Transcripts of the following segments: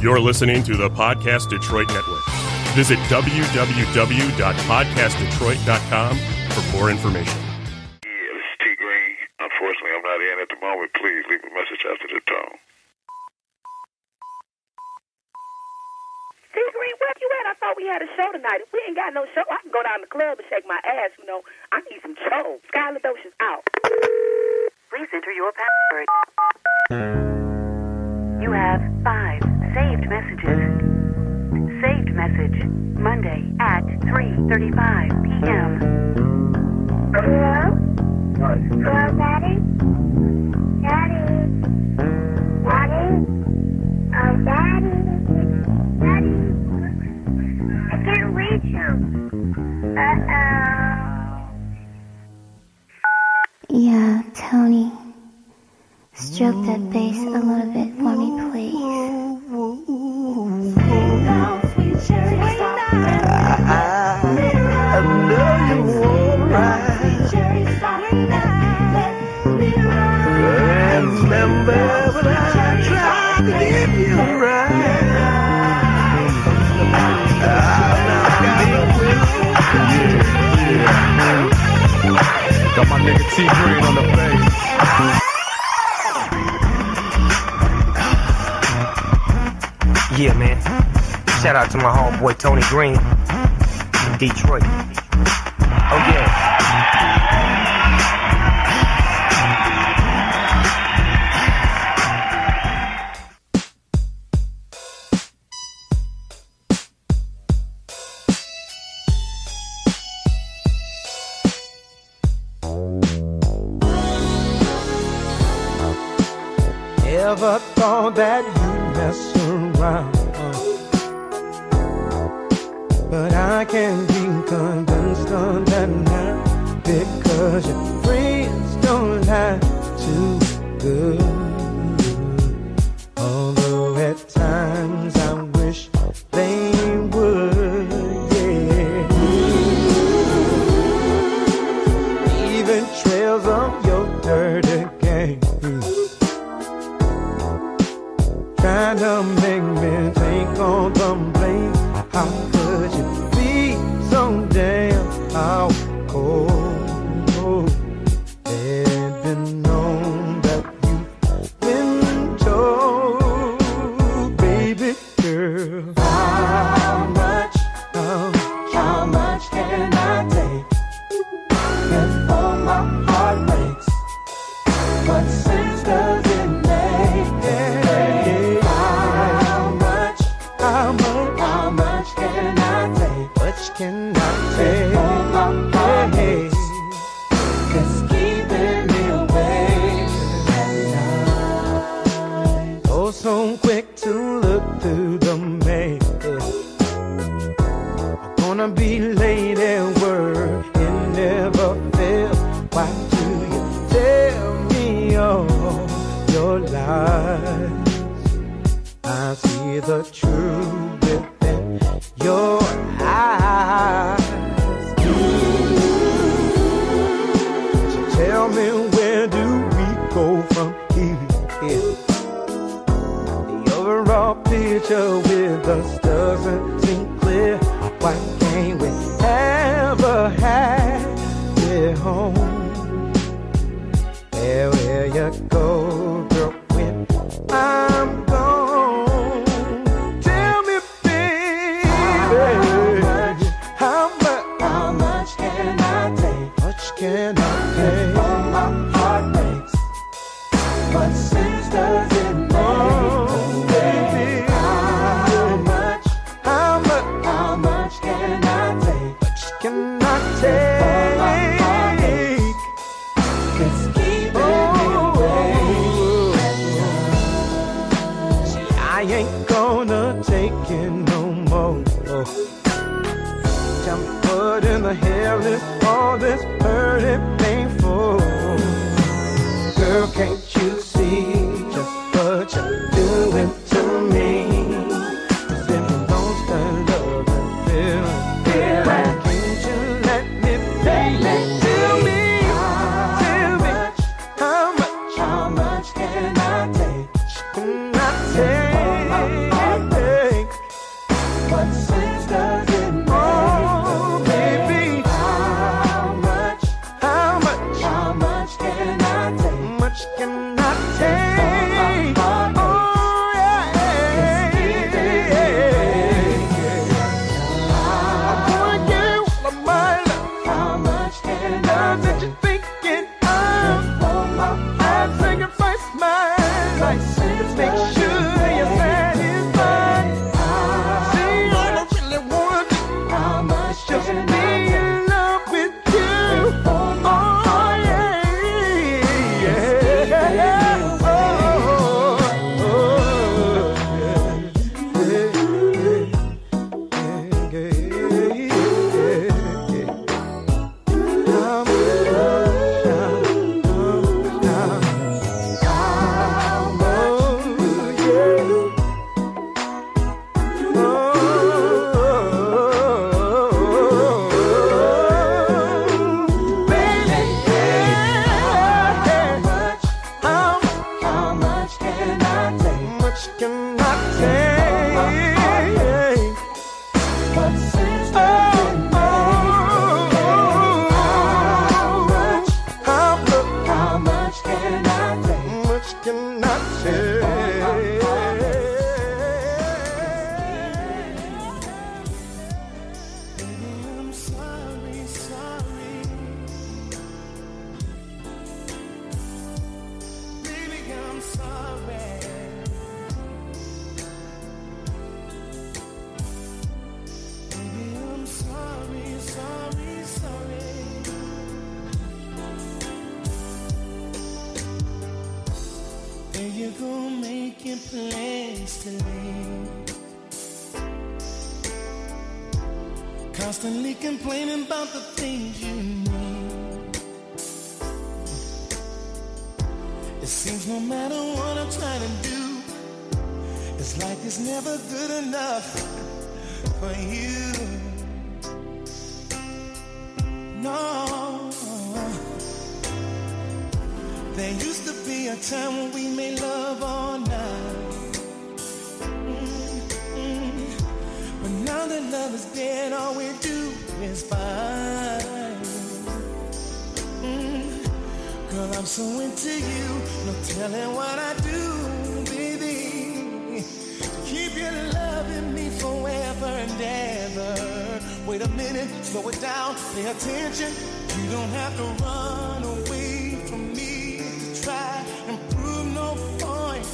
You're listening to the Podcast Detroit Network. Visit www.podcastdetroit.com for more information. Yeah, this is T Green. Unfortunately, I'm not in at the moment. Please leave a message after the tone. T Green, where you at? I thought we had a show tonight. If we ain't got no show, I can go down to the club and shake my ass, you know. I need some show. Skylar Dosh is out. Please enter your password. You have five saved messages. Saved message, Monday at 3.35 p.m. Hello? Hello, Daddy? Daddy? Daddy? Oh, Daddy? Daddy? I can't reach you. Uh-oh. Yeah, Tony. Stroke that bass a little bit for me, please. Got my nigga T Green on the bass. Yeah, man. Shout out to my homeboy Tony Green in Detroit. Oh yeah. Ever thought that you'd mess But I can't be convinced of that now because your friends don't lie home? Where will you go, Wait a minute, slow it down, pay attention. You don't have to run away from me to try and prove no point.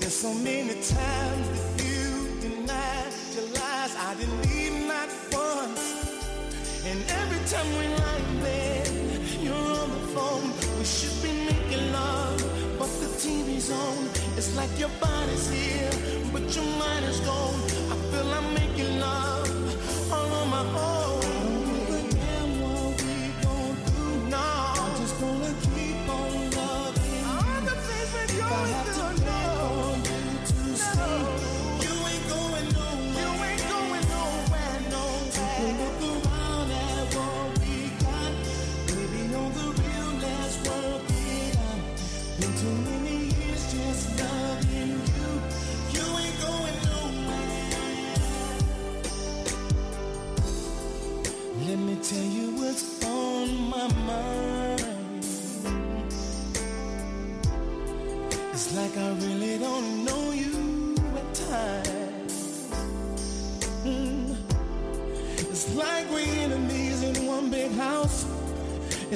There's so many times that you denied your lies. I didn't need not once. And every time we lie there, you're on the phone. We should be making love but the TV's on. It's like your body's here, but your mind is gone. I feel I'm making love my own.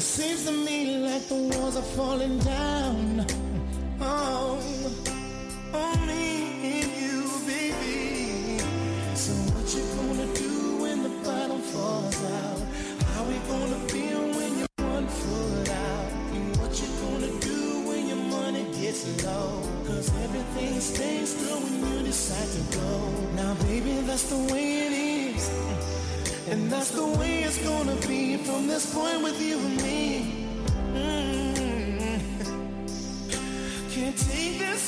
It seems to me like the walls are falling down.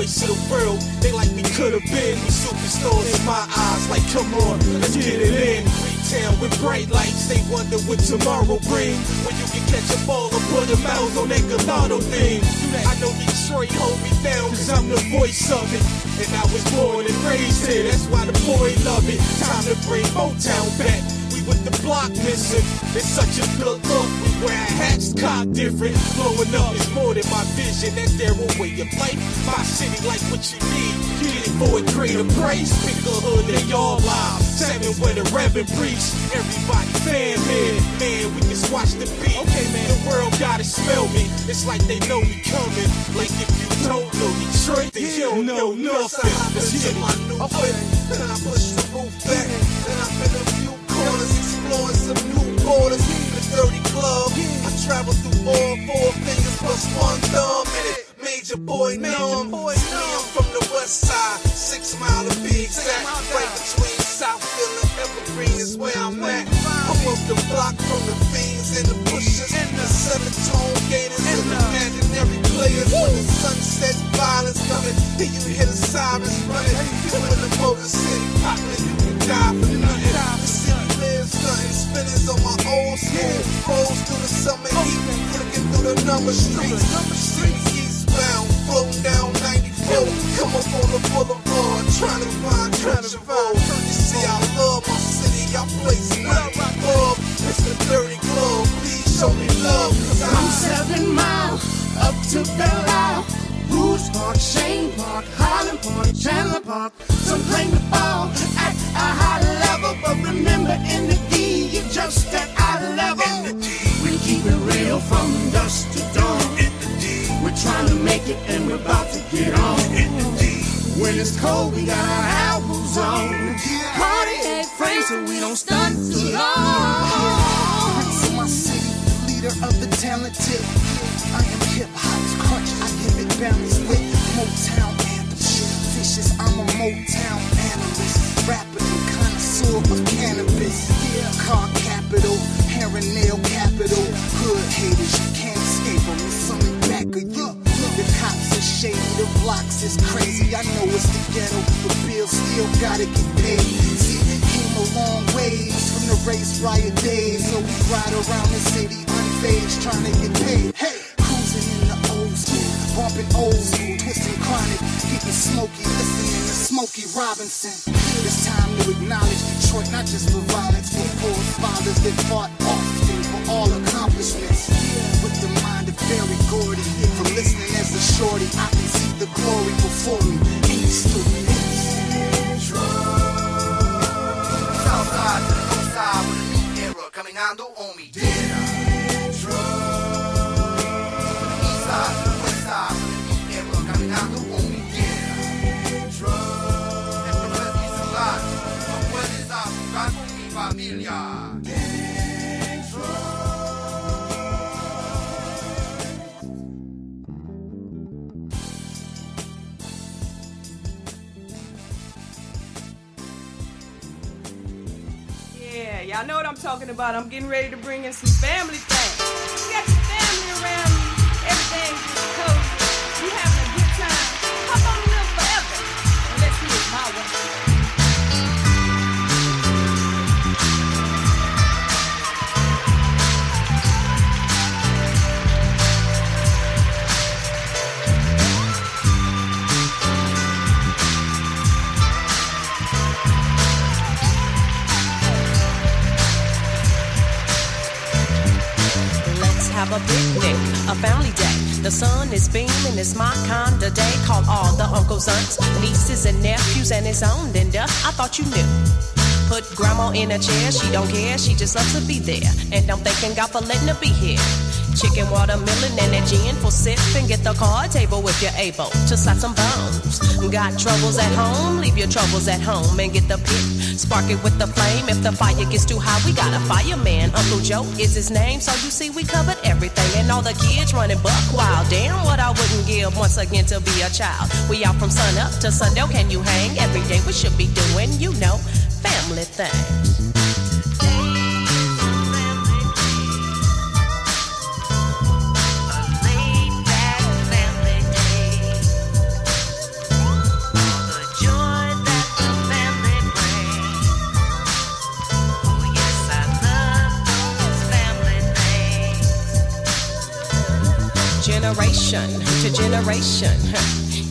voice of the world. They like we could have been. We superstars in my eyes. Like, come on, let's get it in. Town with bright lights, they wonder what tomorrow brings. When you can catch a ball and put a mouth on that gelato thing. I know Detroit hold me down, cause I'm the voice of it. And I was born and raised here, that's why the boy love it. Time to bring Motown back. With the block missing. It's such a good look. We wear hats, cock different. Blowing up is more than my vision. That's their own way of life. My city like what you need. Get it for a greater price. Pick a hood they all live. Seven where the Reverend preach. Everybody fan man. Man, we can watch the beat. Okay, man. The world gotta smell me. It's like they know we coming. Like if you don't know Detroit, then you don't know nothing. Let's get my new whip. Then I push the roof back. Then I'm in a few exploring some new borders. The dirty club. I travel through all four fingers plus one thumb in it. Major boy numb. I'm from the west side, six mile to be exact. Right between Southfield and Evergreen is where I'm at. I'm up the block from the fiends and the bushes. And the seven tone gators and the imaginary players. When the sun sets, violence coming. Then you hear the sirens running. When the motor city popping, you can die for nothing. The city Spinners on my old through the summer heat. Flicking through the number streets. Eastbound, floating down 94. Come up on the boulevard, trying to find treasure. You see, I love my city. I place love. Love, it's the dirty glove. Please show me love. Cause I'm Seven Mile up to Belle Rouge Park, Shane Park, Highland Park, Chandler Park. Some claim to fall a level, but remember in the D, you're just at eye level. We keep it real from dusk to dawn. In the D, We're trying to make it and we're about to get on. In the D, When it's cold, we got our albums on. Party ain't free, so we don't stunt too long. Prince of my city, leader of the talented. I am hip hop's crunch, I give it balance with Motown. I'm a Motown analyst. Rapper connoisseur of cannabis. Car capital, hair and nail capital. Hood haters, you can't escape them. It's something back of you. The cops are shady, the blocks is crazy. I know it's the ghetto, but bills still gotta get paid. See, came a long ways from the race riot days. So we ride around the city unfazed, trying to get paid. Hey, bumping old school, twisting chronic, getting smoky, listening to Smokey Robinson. It's time to acknowledge Detroit, not just for violence, but forefathers that fought often for all accomplishments. With the mind of Berry Gordy, from listening as a shorty, I can see the glory before me. Ain't stupid. Southside to the north side with coming on me. Talking about. I'm getting ready to bring in some family things. You got your family around you, everything The sun is beaming, it's my kind of day. Call all the uncles, aunts, nieces, and nephews, and it's on and up. I thought you knew. Put grandma in a chair, she don't care, she just loves to be there. And I'm thanking God for letting her be here. Chicken, watermelon, and a gin for sip. And get the card table if you're able to slide some bones. Got troubles at home? Leave your troubles at home and get the pit. Spark it with the flame. If the fire gets too high, we got a fireman. Uncle Joe is his name, so you see we covered everything. And all the kids running buck wild. Damn, what I wouldn't give once again to be a child. We out from sun up to sundown. Can you hang? Every day we should be doing, you know, family things. Generation to generation.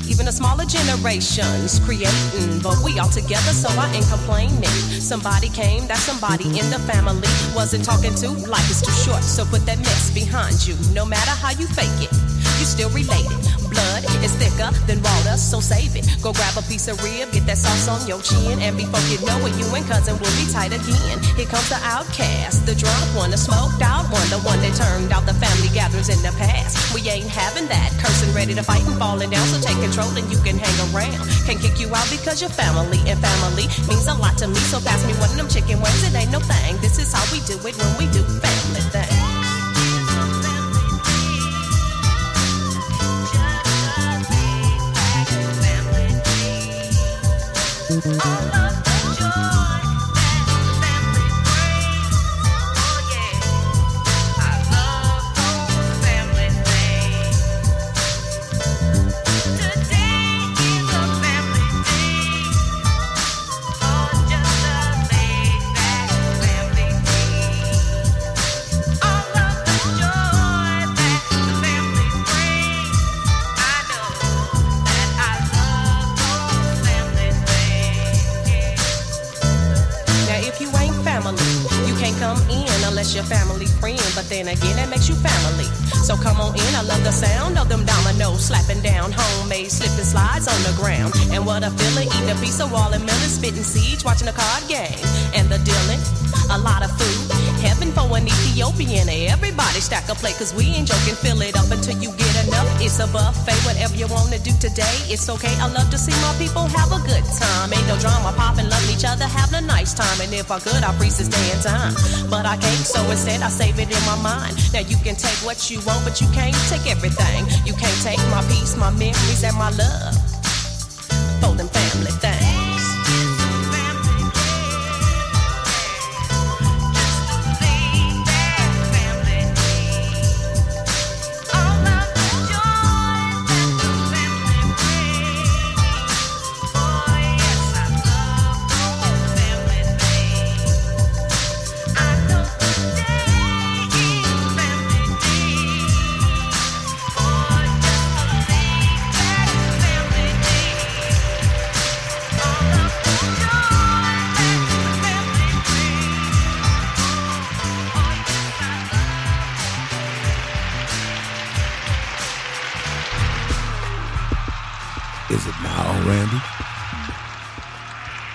Even the smaller generations creating, but we all together, so I ain't complaining. Somebody came, that somebody in the family wasn't talking to. Life is too short, so put that mess behind you. No matter how you fake it, you still related. Blood is thicker than water, so save it. Go grab a piece of rib, get that sauce on your chin, and before you know it, you and cousin will be tight again. Here comes the outcast, the drunk one, the smoked out one, the one that turned out the family gatherings in the past. We ain't having that, cursing, ready to fight and falling down, so take control and you can hang around. Can't kick you out because you're family, and family means a lot to me, so pass me one of them chicken wings, it ain't no thing. This is how we do it when we do family things. Now, A plate, cause we ain't joking. Fill it up until you get enough. It's a buffet, whatever you wanna do today. It's okay. I love to see my people have a good time. Ain't no drama, popping, loving each other, having a nice time. And if I could, I'd freeze this day in time. But I can't, so instead I save it in my mind. Now you can take what you want, but you can't take everything. You can't take my peace, my memories, and my love. Them family things.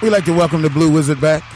We'd like to welcome the Blue Wizard back.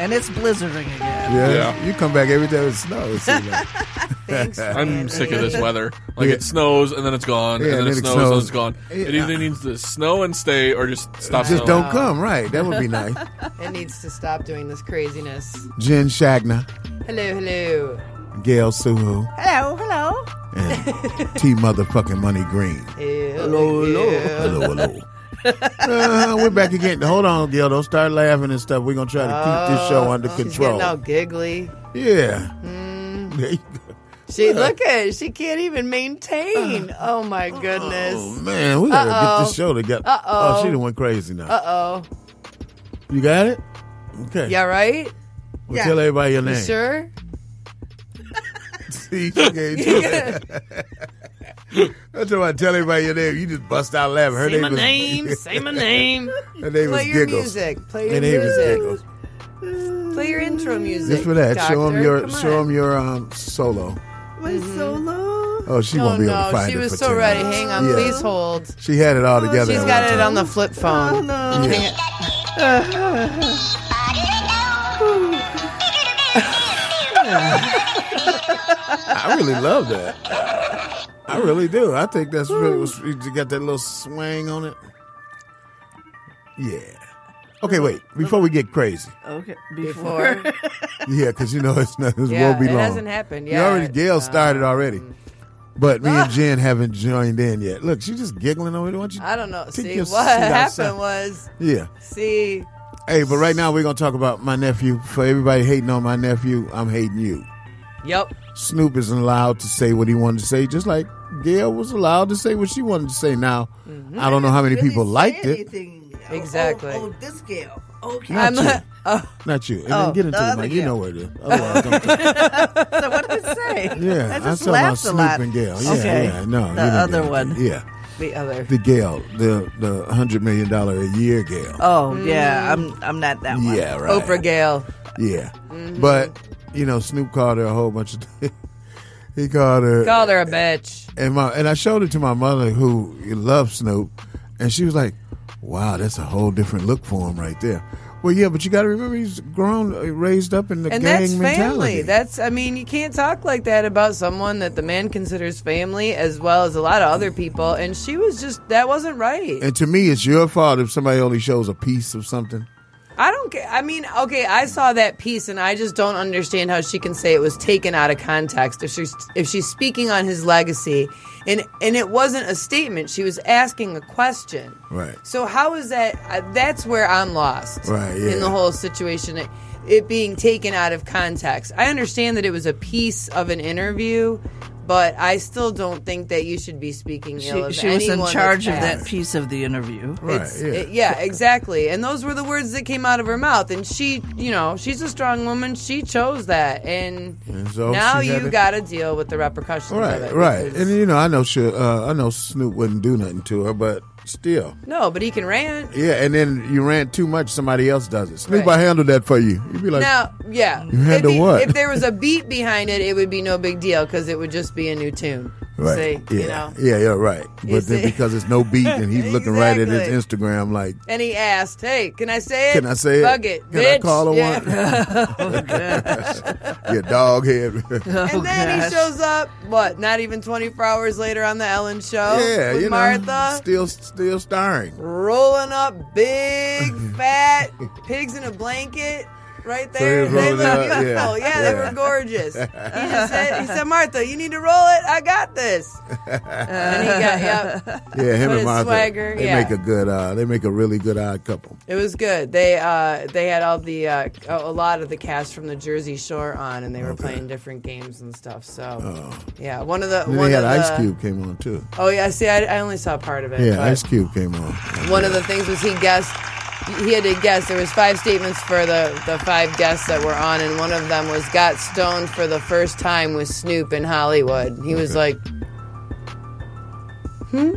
And it's blizzarding again. Yeah, you come back every time it snows. see. Thanks, I'm sick of this weather. Like Yeah. it snows and then it's gone, Yeah, and then it it snows and it's gone. It either needs to snow and stay, or just stop. Just snowing. don't come, right? That would be nice. It needs to stop doing this craziness. Jen Shagner, Hello, hello. Gail Suhu, Hello, hello. and T Motherfucking Money Green. Hello, hello. Hello, hello. Uh, we're back again. Hold on, Gail. Don't start laughing and stuff. We're gonna try to keep this show under Oh, She's control. getting all giggly. Yeah. Mm. There you She look at it. She can't even maintain. Oh my goodness. Oh man, we gotta Uh-oh. get this show together. Uh-oh. Oh, she done went crazy now. Uh oh. You got it? Okay. Yeah, right? Well, tell everybody your You name. sure? See, she can't do that. That's why I tell everybody your name. You just bust out laughing. Her Say name my was, name. Say my name. Her name Play was your Giggles. music. Play Her your name was music. Giggles. Play your intro music. Just for that, show them your Come show on. him your um solo. My solo. Oh, she oh, won't be able no, to find she it was for so 10 ready. minutes. Hang on, Yeah. please hold. She had it all together. She's at got one it time. on the flip phone. Oh, no. Yeah. I really love that. I really do. I think that's really, you got that little swing on it. Yeah. Okay, wait. Before we get crazy, Okay, before. yeah, because you know it's not. It Yeah, won't be long. it hasn't happened You already. Gail started um, already, but me and Jen haven't joined in yet. Look, she's just giggling over there. Why don't you? I don't know. See, what seat happened outside. was. Yeah. See, Hey, but right now we're gonna talk about my nephew. For everybody hating on my nephew, I'm hating you. yep. Snoop isn't allowed to say what he wanted to say, just like Gail was allowed to say what she wanted to say. Now, Mm-hmm. I don't know how many people liked it. Exactly. Oh, oh, this Gail. Okay. Not I'm you. not- oh. Not you. And Oh, then get into the the other. You know where it is. Otherwise, don't so what did I say? right. Yeah, I I just saw laughed Snoop a lot. and Gail. Yeah, okay. yeah, no, the you other get it. one. Yeah, The other. the Gail, the the hundred million dollar a year Gail. Oh yeah, I'm I'm not that one. Yeah, right. Oprah Gayle. Yeah, Mm-hmm. but you know, Snoop called her a whole bunch of. he called her. Called her a bitch. and my and I showed it to my mother who loves Snoop, and she was like, "Wow, that's a whole different look for him right there." Well, yeah, but you got to remember he's grown, raised up in the and gang that's mentality. That's I mean, you can't talk like that about someone that the man considers family as well as a lot of other people. And she was just that wasn't right. and to me, it's your fault if somebody only shows a piece of something. I don't care. I mean, okay, I saw that piece, and I just don't understand how she can say it was taken out of context. If she's if she's speaking on his legacy, and and it wasn't a statement, she was asking a question. Right. So how is that? Uh, that's where I'm lost. Right, yeah. In the whole situation, it, it being taken out of context. I understand that it was a piece of an interview, but I still don't think that you should be speaking She, ill of she was in charge of that piece of the interview. It's- it- yeah, exactly. And those were the words that came out of her mouth. And she, you know, she's a strong woman. She chose that, and, And so now she had you to- got to deal with the repercussions of Right, it. right. because- And you know, I know she, uh, I know Snoop wouldn't do nothing to her, but still. no, but he can rant. Yeah, and then you rant too much, somebody else does it. Snoop, Right. I handled that for you. You'd be like, now, yeah. You handle if, he- what? if there was a beat behind it, it would be no big deal because it would just be a new tune. Right, See, yeah, you know. yeah, yeah, right. But then because it's no beat, and he's looking right at his Instagram, like, And he asked, "Hey, can I say it? Can I say it? Bug it, Can I call her yeah. Oh, "Yeah, dog head." and oh, then he shows up. What? Not even 24 hours later on the Ellen Show. yeah, with you know, Martha. still, still starring. rolling up big fat pigs in a blanket right there. was they rolling look beautiful. up, Yeah. yeah. they were gorgeous. He just said, he said, Martha, you need to roll it. I got this. and he got, yep. Yeah, him With and Martha. swagger, they yeah. make a good. Uh, they make a really good odd couple. It was good. They uh, they had all the uh, a a lot of the cast from the Jersey Shore on, and they were playing different games and stuff. So yeah, one of the And one they had of Ice the, Cube came on too. Oh yeah, see, I, I only saw part of it. Yeah, Ice Cube came on. one of the things was he guessed he had to guess. There was five statements for the, the five guests that were on and one of them was got stoned for the first time with snoop in hollywood. He was like hmm?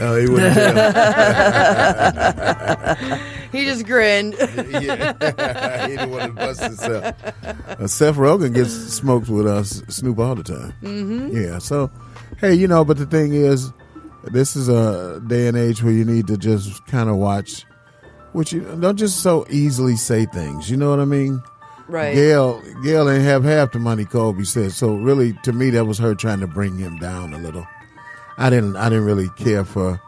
Oh, he wouldn't he just grinned. Yeah, he didn't want to bust himself. Uh, Seth Rogen gets smoked with us Snoop all the time. Mhm. Yeah, so hey, you know, but the thing is, this is a day and age where you need to just kind of watch, which you don't just so easily say things. You know what I mean? Right. Gail, Gail didn't have half the money Kobe said. So really, to me, that was her trying to bring him down a little. I didn't. I didn't really care for.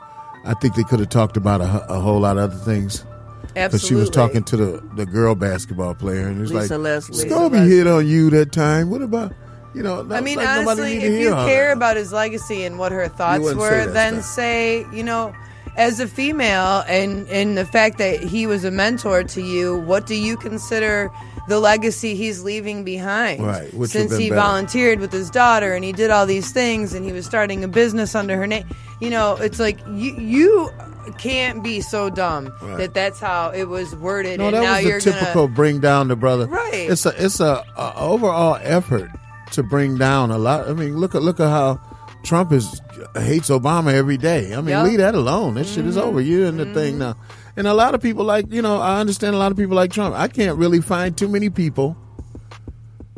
I think they could have talked about a, a whole lot of other things. Absolutely. Because she was talking to the, the girl basketball player, and it's like, Leslie. Scobie hit on you that time. What about, you know? I mean, like honestly, if you care about his legacy and what her thoughts were, then stuff. say, you know, as a female and and the fact that he was a mentor to you, what do you consider the legacy he's leaving behind? Right, Since he better. volunteered with his daughter and he did all these things and he was starting a business under her name, you know, it's like you you can't be so dumb Right. that that's how it was worded No, and that now was you're the typical gonna bring down the brother. Right. It's a it's a, a overall effort to bring down a lot. I mean, look at look at how Trump is hates Obama every day. I mean, Yep. Mm-hmm. leave that alone. That shit is over. You're in the thing now. And a lot of people like you know I understand a lot of people like Trump. I can't really find too many people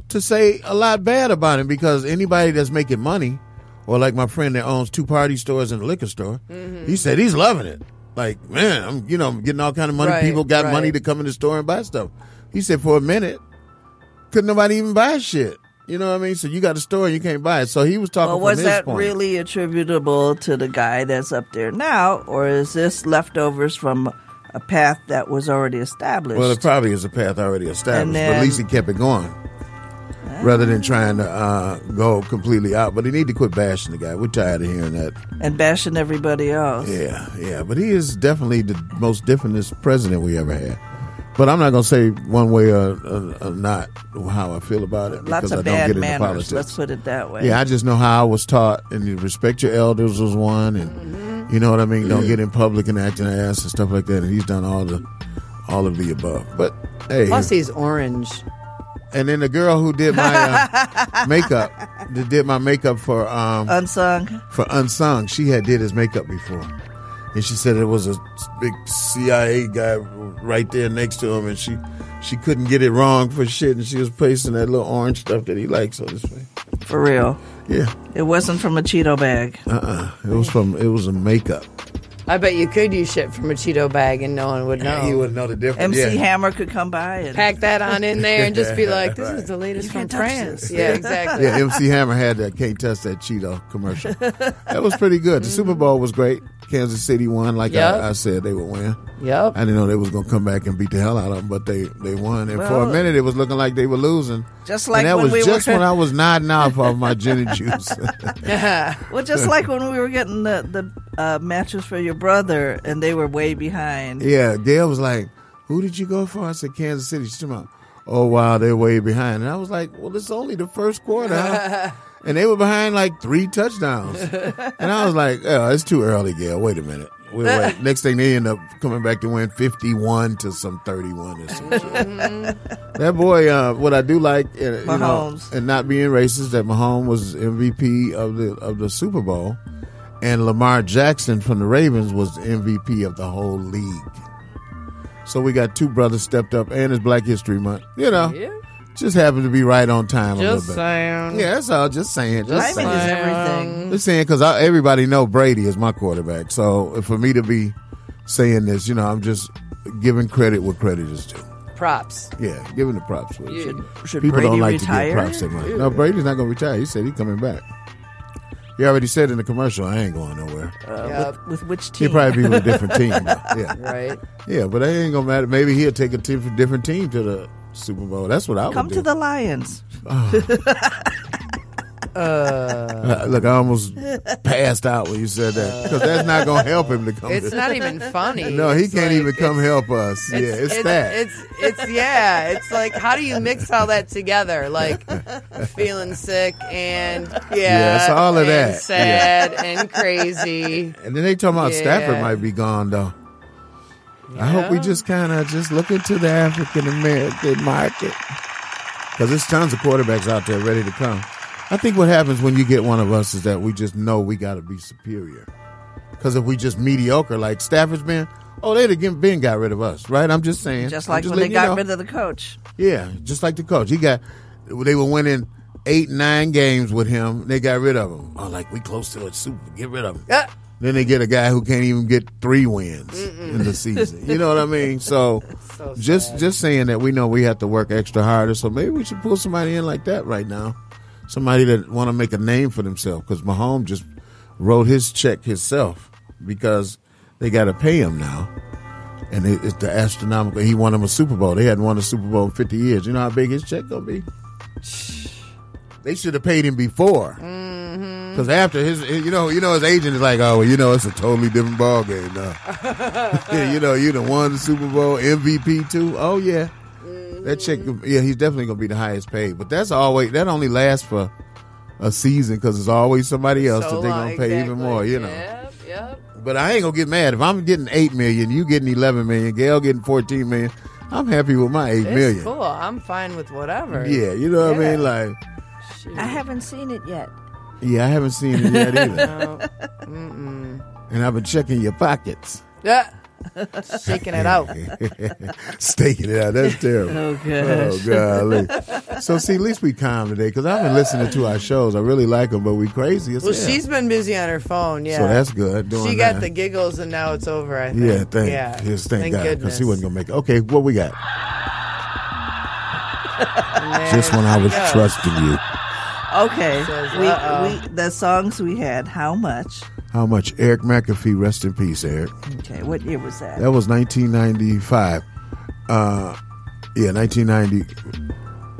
to say a lot bad about him because anybody that's making money, or like my friend that owns two party stores and a liquor store, Mm-hmm. he said he's loving it. Like, man, I'm you know I'm getting all kind of money. Right, People got right. money to come in the store and buy stuff. He said for a minute, couldn't nobody even buy shit. You know what I mean? So you got a store you can't buy it. So he was talking Well, was that point. really attributable to the guy that's up there now, or is this leftovers from a path that was already established? Well, it probably is a path already established, And but at least he kept it going. Rather than trying to uh, go completely out, but he need to quit bashing the guy. We're tired of hearing that. and bashing everybody else. Yeah, yeah, but he is definitely the most differentest president we ever had. But I'm not going to say one way or, or, or not how I feel about it Lots because of I don't bad get into manners. politics. Let's put it that way. Yeah, I just know how I was taught, and you respect your elders was one, and Mm-hmm. you know what I mean. Don't get in public and acting an ass and stuff like that. And he's done all the, all of the above. But hey, plus he's orange. and then the girl who did my uh, makeup, that did my makeup for um, Unsung. for Unsung, she had did his makeup before, and she said it was a big CIA guy right there next to him, and she she couldn't get it wrong for shit, and she was pasting that little orange stuff that he likes on his face. For real. Yeah. It wasn't from a Cheeto bag. Uh uh It was from it was a makeup. I bet you could use shit from a Cheeto bag and no one would know. He wouldn't know the difference. MC yeah. Hammer could come by and Pack that on in there and just be like, "This is the latest from France." Yeah, exactly. Yeah, MC Hammer had that can't touch that Cheeto commercial. That was pretty good. The Super Bowl was great. Kansas City won, like Yep. I, I said they would win. Yep. I didn't know they was gonna come back and beat the hell out of them, but they they won. And for a minute, it was looking like they were losing. Just like and that when was we just were- when I was nodding off of my gin and juice. well, just like when we were getting the the uh, matches for your brother, and they were way behind. yeah, Gail was like, "Who did you go for?" I said, "Kansas City." She's talking about, "Oh wow, they're way behind." And I was like, "Well, it's only the first quarter." huh?" and they were behind like three touchdowns. and I was like, "Oh, it's too early, Gail. Wait a minute." We wait. Next thing they end up coming back to win fifty-one to some thirty-one or some shit. That boy, uh, what I do like, uh, you know, Mahomes. and not being racist, that Mahomes was MVP of the of the Super Bowl, and Lamar Jackson from the Ravens was the MVP of the whole league. So we got two brothers stepped up, and it's Black History Month. You know, Yeah. Just happened to be right on time a Just little bit. saying. Yeah, that's all. Just saying. Just Timing is saying. everything. Just saying because everybody know Brady is my quarterback. So for me to be saying this, you know, I'm just giving credit where credit is due. Props. Yeah, giving the props. Where it Should- should, should People Brady don't like retire? to give props that much. No, Brady's not going to retire. He said he's coming back. He already said in the commercial, I ain't going nowhere. Uh, Yep. with, with which team? He'll probably be with a different team. though. Yeah. Right. Yeah, but that ain't going to matter. Maybe he'll take a different team to the Super Bowl. That's what I would Come do. to the Lions. Uh, look, I almost passed out when you said that because that's not going to help him to come. It's to- not even funny. No, he It's can't like- even come help us. yeah, it's, that. It's it's yeah. It's like how do you mix all that together? Like feeling sick and yeah, Yeah, it's all of that. sad and crazy. and then they talking about Stafford might be gone though. I hope we just kind of just look into the African American market because there's tons of quarterbacks out there ready to come. I think what happens when you get one of us is that we just know we got to be superior. Because if we just mediocre like Stafford's been, oh, they'd have been got rid of us, right? I'm just saying. Just like when they got know. rid of the coach. Yeah, just like the coach. He got they were winning eight, nine games with him. They got rid of him. Oh, like we close to a super. Get rid of him. Yeah. Then they get a guy who can't even get three wins in the season. You know what I mean? So, So just just saying that we know we have to work extra harder. So maybe we should pull somebody in like that right now. Somebody that want to make a name for themselves because Mahomes just wrote his check himself because they got to pay him now. And it, it's the astronomical. He won him a Super Bowl. They hadn't won a Super Bowl in 50 years. You know how big his check gonna be? They should have paid him before. Mm-hmm. Because after his, you know, you know, his agent is like, oh, well, you know, it's a totally different ball game now. yeah, you know, you done won the Super Bowl MVP too. Oh yeah, mm-hmm. that chick. Yeah, he's definitely gonna be the highest paid. But that's always that only lasts for a season because there's always somebody else So that they're gonna pay even more. You know. Yep, yep. But I ain't gonna get mad if I'm getting eight million, you getting eleven million, Gayle getting fourteen million. I'm happy with my eight It's million. cool. I'm fine with whatever. Yeah, you know what I mean. Like, I haven't seen it yet. Yeah, I haven't seen it yet either, No. And I've been checking your pockets, Yeah. Shaking it out. staking it out. That's terrible. Oh, gosh. Oh golly. So see, at least we calm today because I've been listening to our shows. I really like them, but we crazy as Well, hell. she's been busy on her phone. Yeah. So that's good. Doing she got that. the giggles, and now it's over. I think. Yeah, thank, Yeah. yes, thank, God, because goodness. he wasn't gonna make it. Okay, what we got? Just when I was go. trusting you. Okay, Says, we, uh-oh. we the songs we had. How much? How much? Eric McAfee, rest in peace, Eric. Okay, what year was that? That was 1995. Uh, yeah, 1990.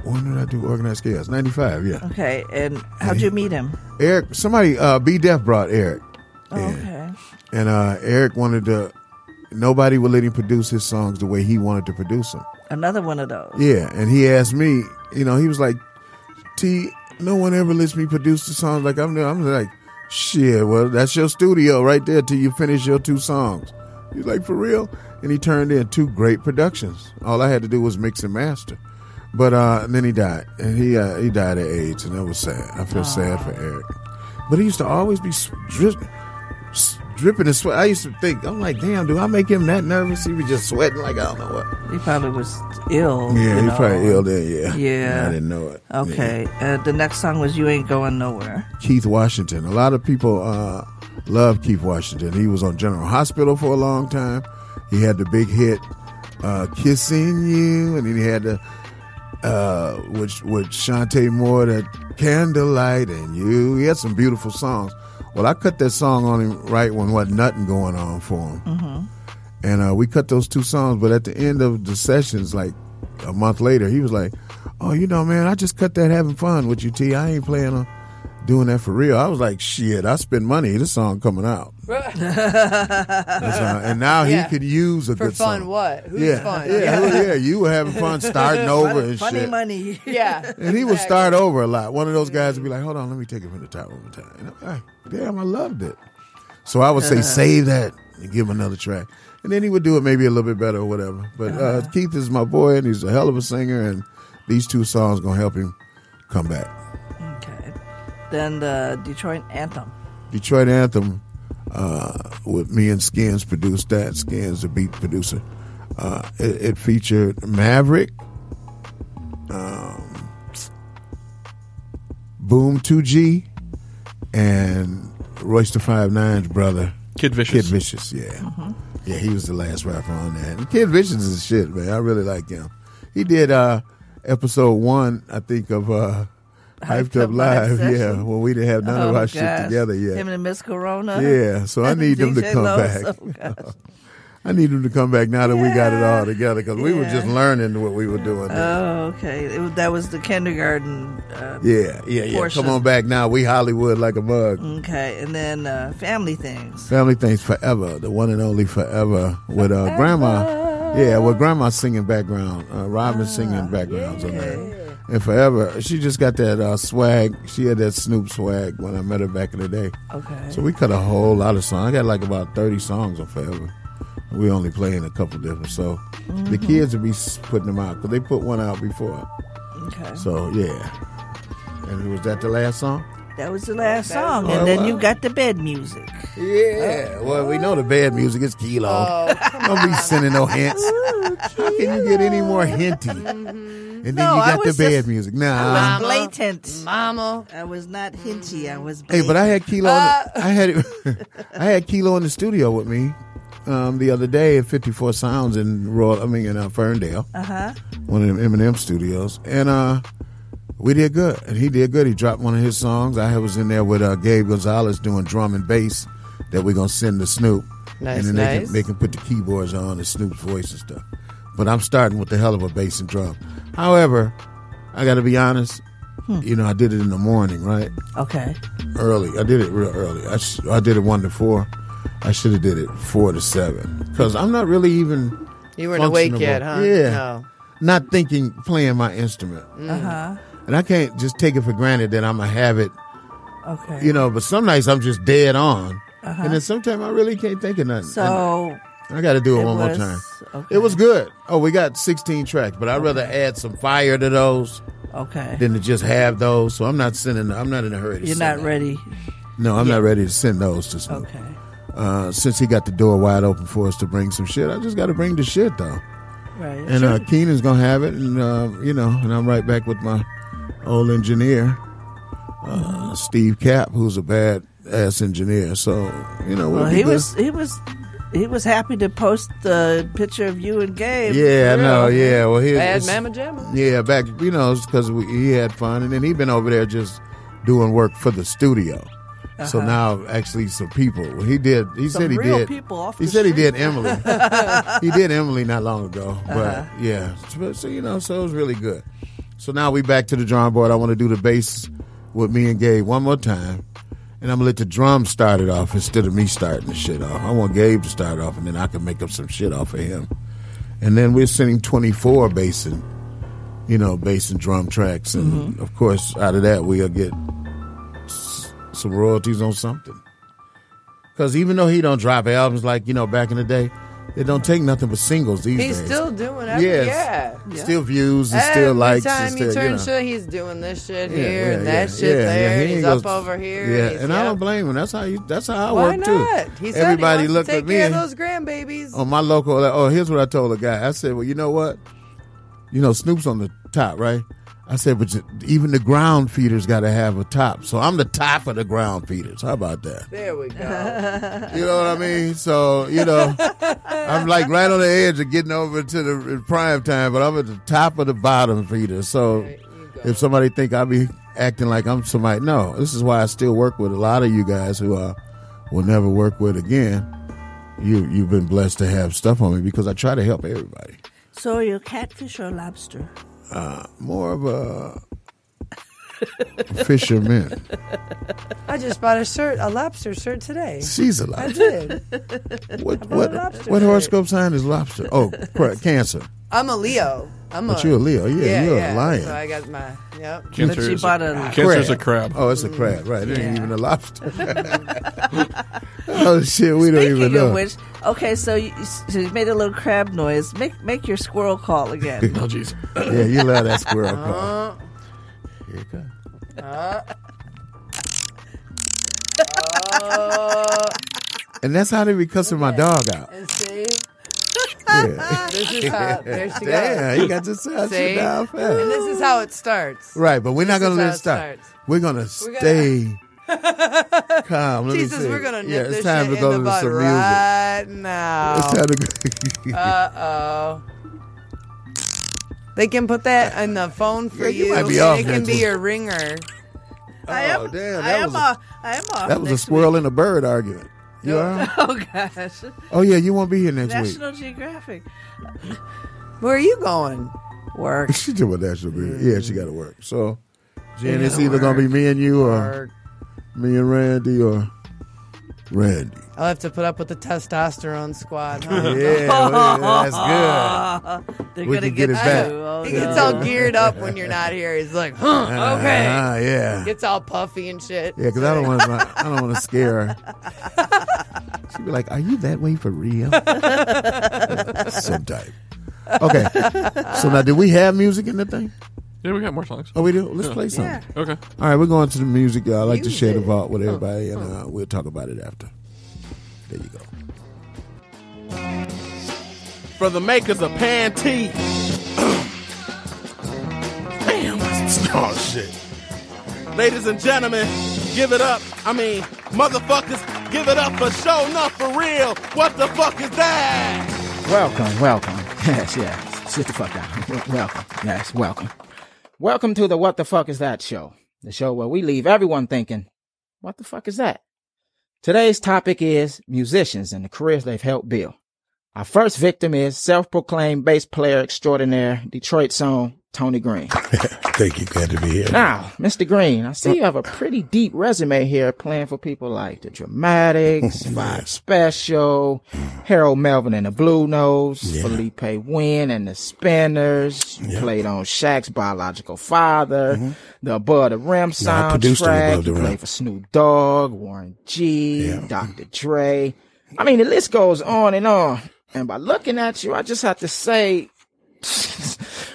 When did I do organized chaos? 95. Yeah. Okay, and how'd you meet him? Eric, somebody, uh, B Def brought Eric, Oh, okay. and uh, Eric wanted to. Nobody would let him produce his songs the way he wanted to produce them. Another one of those. Yeah, and he asked me. You know, he was like, "T, no one ever lets me produce the songs like I'm. I'm like, "Shit, well, that's your studio right there till you finish your two songs." He's like, "For real?" And he turned in two great productions. All I had to do was mix and master. But uh, and then he died, and he uh, he died of AIDS, and that was sad. I feel sad for Eric. But he used to always be s- dripping in sweat. I used to think, I'm like, damn, do I make him that nervous? He was just sweating like I don't know what. He probably was ill. Yeah, he know. probably ill then. Yeah, Yeah. I didn't know it. Okay. Uh, the next song was "You Ain't Going Nowhere." Keith Washington. A lot of people uh, love Keith Washington. He was on General Hospital for a long time. He had the big hit uh, "Kissing You," and then he had the uh, with with Chanté Moore that "Candlelight" and "You." He had some beautiful songs. Well, I cut that song on him right when wasn't nothing going on for him, Mm-hmm. and uh, we cut those two songs. But at the end of the sessions, like a month later, he was like, "Oh, you know, man, I just cut that having fun with you, T. I ain't playing on." Doing that for real, I was like, "Shit, I spend money. This song coming out." And now Yeah. he could use a For good fun, song. what? Who's yeah, fun? Yeah, Yeah. yeah, yeah. You were having fun starting over and shit. Funny shit. money. Yeah. And he would start over a lot. One of those guys would be like, "Hold on, let me take it from the top one more time." And I'm like, Damn, I loved it. So I would say, save that and give him another track, and then he would do it maybe a little bit better or whatever. But uh, Uh-huh. Keith is my boy, and he's a hell of a singer, and these two songs gonna help him come back. Okay. Then the Detroit Anthem. Detroit Anthem uh, with me and Skins produced that. Skins, the beat producer. Uh, it, it featured Maverick, um, Boom 2G, and Royce the Five Nine's brother, Kid Vishis. Kid Vishis, yeah. Yeah, he was the last rapper on that. And Kid Vishis is shit, man. I really like him. He did uh, episode one, I think, of uh, Hyped, Up, Live. Yeah, when we didn't have none of Oh, our shit together yet. Him and Miss Corona. Yeah, so I need them to come back. Oh, gosh. I need them to come back now that we got it all together because we were just learning what we were doing. then. Oh, okay. It, that was the kindergarten. Uh, yeah, yeah, yeah. portion. Come on back now. We Hollywood like a bug. Okay, and then uh, family things. Family Things Forever, the one and only Forever with uh, Grandma. Yeah, with Grandma singing background, uh, Robin singing backgrounds on that. And Forever, she just got that uh, swag. She had that Snoop swag when I met her back in the day. Okay. So we cut a whole lot of songs. I got like about 30 songs on Forever. We only playing a couple different. So the Mhm. kids will be putting them out because they put one out before. Okay. So yeah. And was that the last song? That was the last song, Oh, and then you got the bed music. Yeah. Well, we know the bad music is Kilo. Don't be sending no hints. How can you get any more hinty? And then No, you I got the was bad just- music. I Nah. was blatant, Mama. I was not hinty. I was. Hey, Blatant. but I had Kilo. in Uh, the- I had I had Kilo in the studio with me um, the other day at 54 Sounds in Royal. I mean in uh, Ferndale, Uh huh. one of them Eminem studios, and uh, we did good. And he did good. He dropped one of his songs. I was in there with uh, Gabe Gonzalez doing drum and bass that we're gonna send to Snoop. Nice, and then they can they can put the keyboards on and Snoop's voice and stuff. But I'm starting with the hell of a bass and drum. However, I got to be honest. You know, I did it in the morning, right? Okay. early. I did it real early. I, sh- I did it one to four. I should have did it four to seven because I'm not really even. You weren't awake yet, huh? Yeah. No. Not thinking playing my instrument, Uh huh. And I can't just take it for granted that I'm gonna have it. Okay. You know, but some nights I'm just dead on, Uh-huh. and then sometimes I really can't think of nothing. So And I got to do it, it one was- more time. okay. It was good. Oh, we got 16 tracks, but I'd rather add some fire to those Okay. than to just have those. So I'm not sending. I'm not in a hurry. To You're not ready. No, I'm not ready to send those to Snoop. Okay. Uh, since he got the door wide open for us to bring some shit, I just got to bring the shit though. Right. And uh, Keenan's gonna have it, and uh, you know, and I'm right back with my old engineer, uh, Steve Cap, who's a bad ass engineer. So you know, we'll well, he good. was. He was. He was happy to post the picture of you and Gabe. Yeah, I For know. Yeah, well, he Bad it's- Mama Jamma. Yeah, back you know, because he had fun, and then he been over there just doing work for the studio. So Uh-huh. now, actually, some people. He did. He Some said he real did. people off he the said he did Emily. he did Emily not long ago, but Uh-huh. yeah. So, so, you know, so it was really good. So now we back to the drawing board. I want to do the bass with me and Gabe one more time, and I'm gonna let the drums start it off instead of me starting the shit off. I want Gabe to start off, and then I can make up some shit off of him. And then we're sending 24 bass and you know bass and drum tracks, and Mm-hmm. of course out of that we'll get s- some royalties on something. Because even though he don't drop albums like you know back in the day, It don't take nothing but singles these He's days. still doing every Yes. yeah. Still views, Every still likes, Every time it's you still, turn you know. shit, he's doing this shit Yeah, here yeah, and that shit there. he he's goes- up over here. Yeah, he's, and I don't blame him. That's how you. That's how I Why work too. not? He said Everybody he looked take at me care of and- those grandbabies. on my local. Oh, here's what I told the guy. I said, well, you know what? You know, Snoop's on the top, right? I said, but even the ground feeders got to have a top. So I'm the top of the ground feeders. How about that? There we go. You know what I mean? So you know, I'm like right on the edge of getting over to the prime time, but I'm at the top of the bottom feeder. So if somebody think I be acting like I'm somebody, no. This is why I still work with a lot of you guys who I will never work with again. You you've been blessed to have stuff on me because I try to help everybody. So are you a catfish or a lobster? Uh, more of a fisherman. I just bought a shirt, a lobster shirt today. She's a lobster. did. What I what what horoscope sign is lobster? Oh, Cancer. I'm a Leo. I'm But a, you're a Leo. Yeah, you're a yeah. lion. So I got my yep. Cancer But she is bought a, a- cancer's a crab. Oh, it's a crab, right? It ain't even a lobster. oh shit, we don't even Speaking know. of which, okay, so you, so you made a little crab noise. Make make your squirrel call again. oh jeez. yeah, you love that squirrel call. Uh, Here it comes. uh. And that's how they be cussing my dog out. and see, Yeah. this is how. There she goes. Damn, you got to sound See? down fast. And this is how it starts. Right, but we're not gonna is let it it stop. starts. We're gonna stay calm. Let me Jesus, see. we're gonna nip yeah, it's this time shit to go in to the bud some right now. It's time to go. Uh oh. They can put that in the phone for Yeah, you you. might be off it can be your ringer. I am. Oh, damn, I that am. was a- off. Am off. that was a squirrel week. and a bird argument. You all right? Oh gosh. Oh yeah, you won't be here next week. National Geographic. Where are you going? Work. she did what that National Geographic. Yeah, she mm. got to work. So, Jen, it's either gonna be me and you, or Work. me and Randy, or Randy. I'll have to put up with the testosterone squad. Huh? Yeah, well, that's good. They're We gonna can get it back. Oh, He no. gets all geared up when you're not here. He's like, huh, okay. Ah, yeah. Gets all puffy and shit. Yeah, because I don't want to. I don't want to scare her. She'd be like, "Are you that way for real?" Some type. Okay. So now, did we have music in the thing? Yeah, we got more songs. Oh, we do. Let's Yeah. play something. Okay. All right, we're going to the music. I like to share the Music. vault with everybody, and uh, we'll talk about it after. There you go. For the makers of Pantene. Damn, oh shit. Ladies and gentlemen, give it up. I mean, motherfuckers, give it up for show not for real. What the fuck is that? Welcome, welcome. Yes, yes. Sit the fuck down. Welcome. Yes, welcome. Welcome to the What the Fuck Is That show. The show where we leave everyone thinking, what the fuck is that? Today's topic is musicians and the careers they've helped build. Our first victim is self-proclaimed bass player extraordinaire, Detroit song, Tony Green. Thank you. Glad to be here. Now, Mr. Green, I see you have a pretty deep resume here playing for people like the Dramatics, Five Special, Harold Melvin and the Blue Notes, Yeah. Philippé Wynne and the Spinners. You played on Shaq's biological father, mm-hmm. the Above the Rim No, I produced soundtrack. Above the You Rim. played for Snoop Dogg, Warren G, Yeah. Dr. Dre. I mean, the list goes on and on. And by looking at you, I just have to say,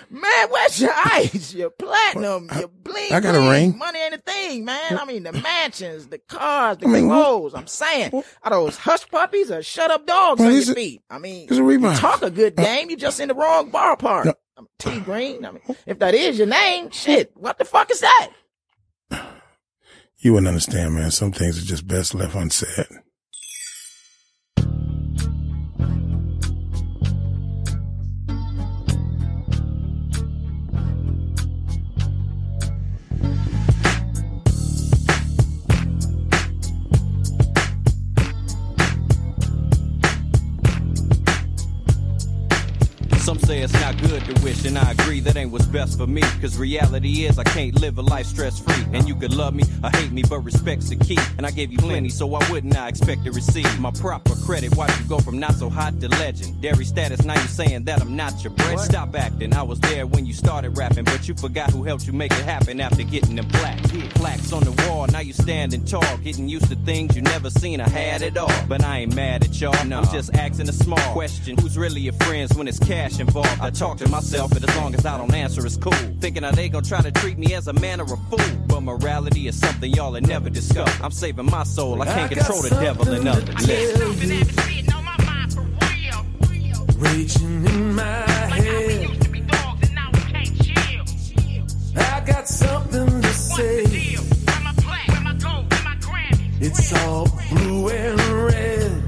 man, where's your ice? Your platinum, your bling. I got a ring. Money ain't a thing, man. I mean, the mansions, the cars, the I mean, what- I'm saying, are those hush puppies or shut up dogs Well, on your feet? I mean, you talk a good uh, game. You just in the wrong ballpark. No. I'm T Green. I mean, if that is your name, shit, what the fuck is that? You wouldn't understand, man. Some things are just best left unsaid. Some say it's not good good to wish, and I agree that ain't what's best for me. Cause reality is I can't live a life stress free. And you could love me or hate me, but respect's the key. And I gave you plenty, so why wouldn't I expect to receive my proper credit? Watch you go from not so hot to legend. legendary status. Now you saying that I'm not your bread. Stop acting. I was there when you started rapping, but you forgot who helped you make it happen after getting them black. Plaques on the wall, now you standing tall, getting used to things you never seen or had at all. But I ain't mad at y'all. No. I'm just asking a small question. Who's really your friends when it's cash involved? I talk to myself, but as long as I don't answer, it's cool. Thinking how they gon' try to treat me as a man or a fool. But morality is something y'all will never discover. I'm saving my soul. I can't I got control the devil in others. something to Listen. tell you. Raging in my head. I got something to say. It's all blue and red.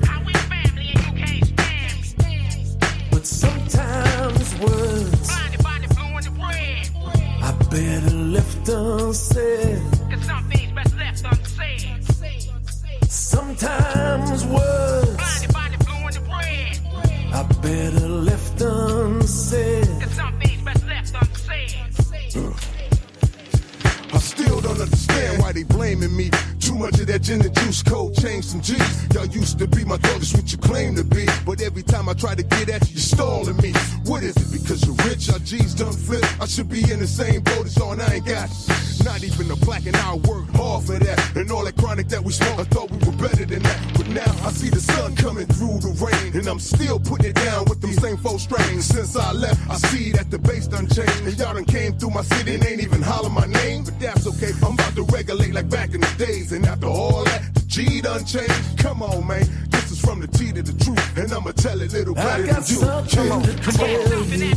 Better left unsaid. Cause something's best left unsaid. Sometimes words I better left unsaid. I still don't understand why they blaming me. Much of that gin and juice code changed some G's. Y'all used to be my thug, that's what you claim to be. But every time I try to get at you, you're stalling me. What is it? Because you're rich, our G's done flip. I should be in the same boat as and I ain't got not even a plaque, and I worked hard for that. And all that chronic that we smoke, I thought we were better than that. But now I see the sun coming through the rain, and I'm still putting it down with them same four strains. Since I left, I see that the bass done changed, and y'all done came through my city and ain't even holler my name. But that's okay, I'm about to regulate like back in the days, and after all that, the G done changed. Come on, man, this is from the T to the truth, and I'ma tell it little I better got than you. something Come on, to come on. tell you.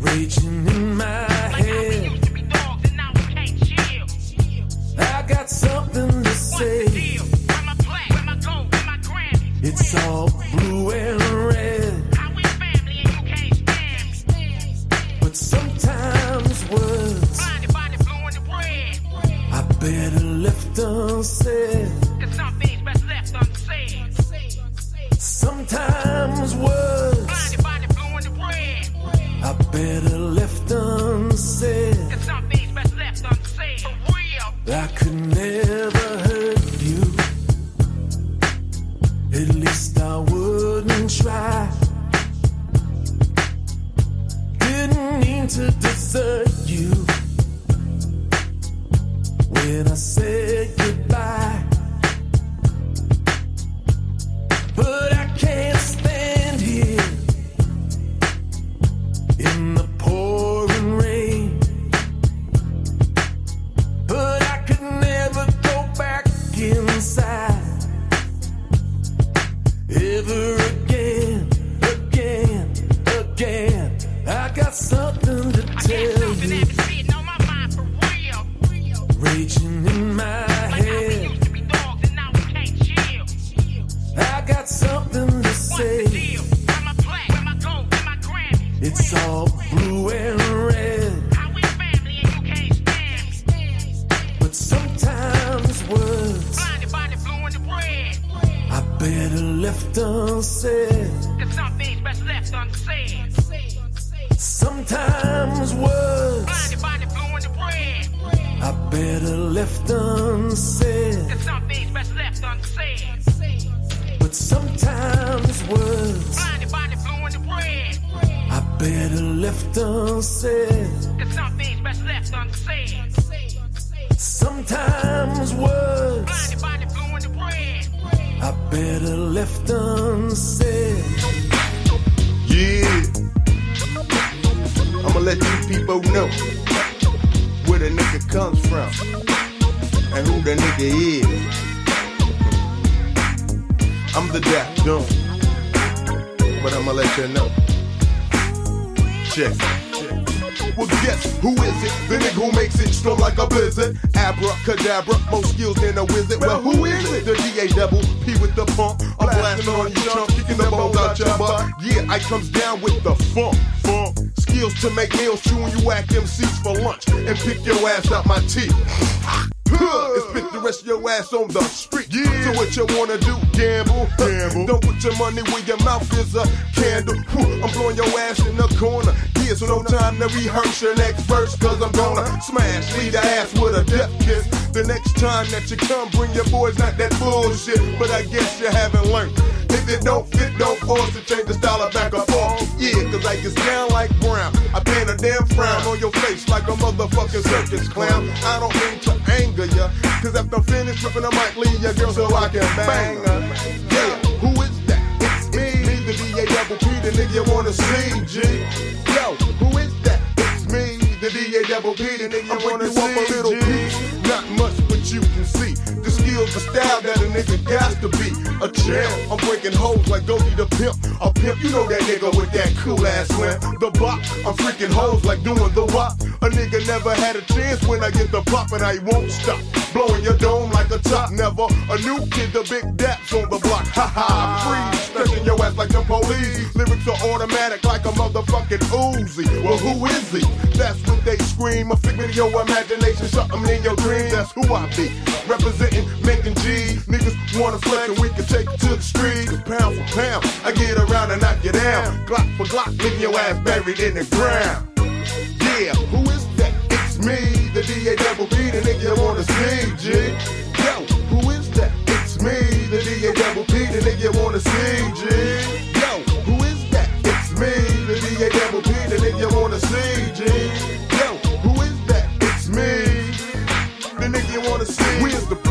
Raging in my head. Got something to say. It's all blue and red. But sometimes words I better left unsaid. Sometimes words I better I could never Raging Abracadabra, more skills than a wizard. Well, who is it? The DA double P with the pump. I'm blasting on you, chump, kicking the bones out your butt. Yeah, I comes down with the funk, funk. Skills to make meals, chewing you whack MCs for lunch and pick your ass out my teeth. And spit the rest of your ass on the street. So what you wanna do? Gamble, gamble. Don't put your money where your mouth is a candle. I'm blowing your ass in the corner. So no time to rehearse your next verse, cause I'm gonna smash, lead the ass with a death kiss. The next time that you come, bring your boys, not that bullshit. But I guess you haven't learned. If it don't fit, don't force to change the style of back or forth. Yeah, cause I can sound like Brown. I paint a damn frown on your face like a motherfucking circus clown. I don't mean to anger ya, cause after I'm finished flipping, I might leave ya girl so I can bang her. Yeah, who is DA double P, the nigga you wanna see, G. Yo, who is that? It's me, the DA double P, the nigga you wanna see, up a skills, the style that a nigga got to be a champ. I'm breaking hoes like Goldie the pimp. A pimp, you know that nigga with that cool ass slam. The bop, I'm freaking hoes like doing the wop. A nigga never had a chance when I get the pop and I won't stop. Blowing your dome like a top, never a new kid, the big daps on the block. Ha ha, free, stretching your ass like the police. Lyrics are automatic like a motherfucking Uzi. Well, who is he? That's what they scream. A figment of your imagination, something in your dreams. That's who I be. Representing, making G. Niggas wanna flex and we can take it to the street. Pound for pound, I get around and knock you down. Glock for Glock, leaving your ass buried in the ground. Yeah, who is that? It's me, the DA double B, the nigga you wanna see, G. Yo, who is that? It's me, the DA double P, the nigga you wanna see, G.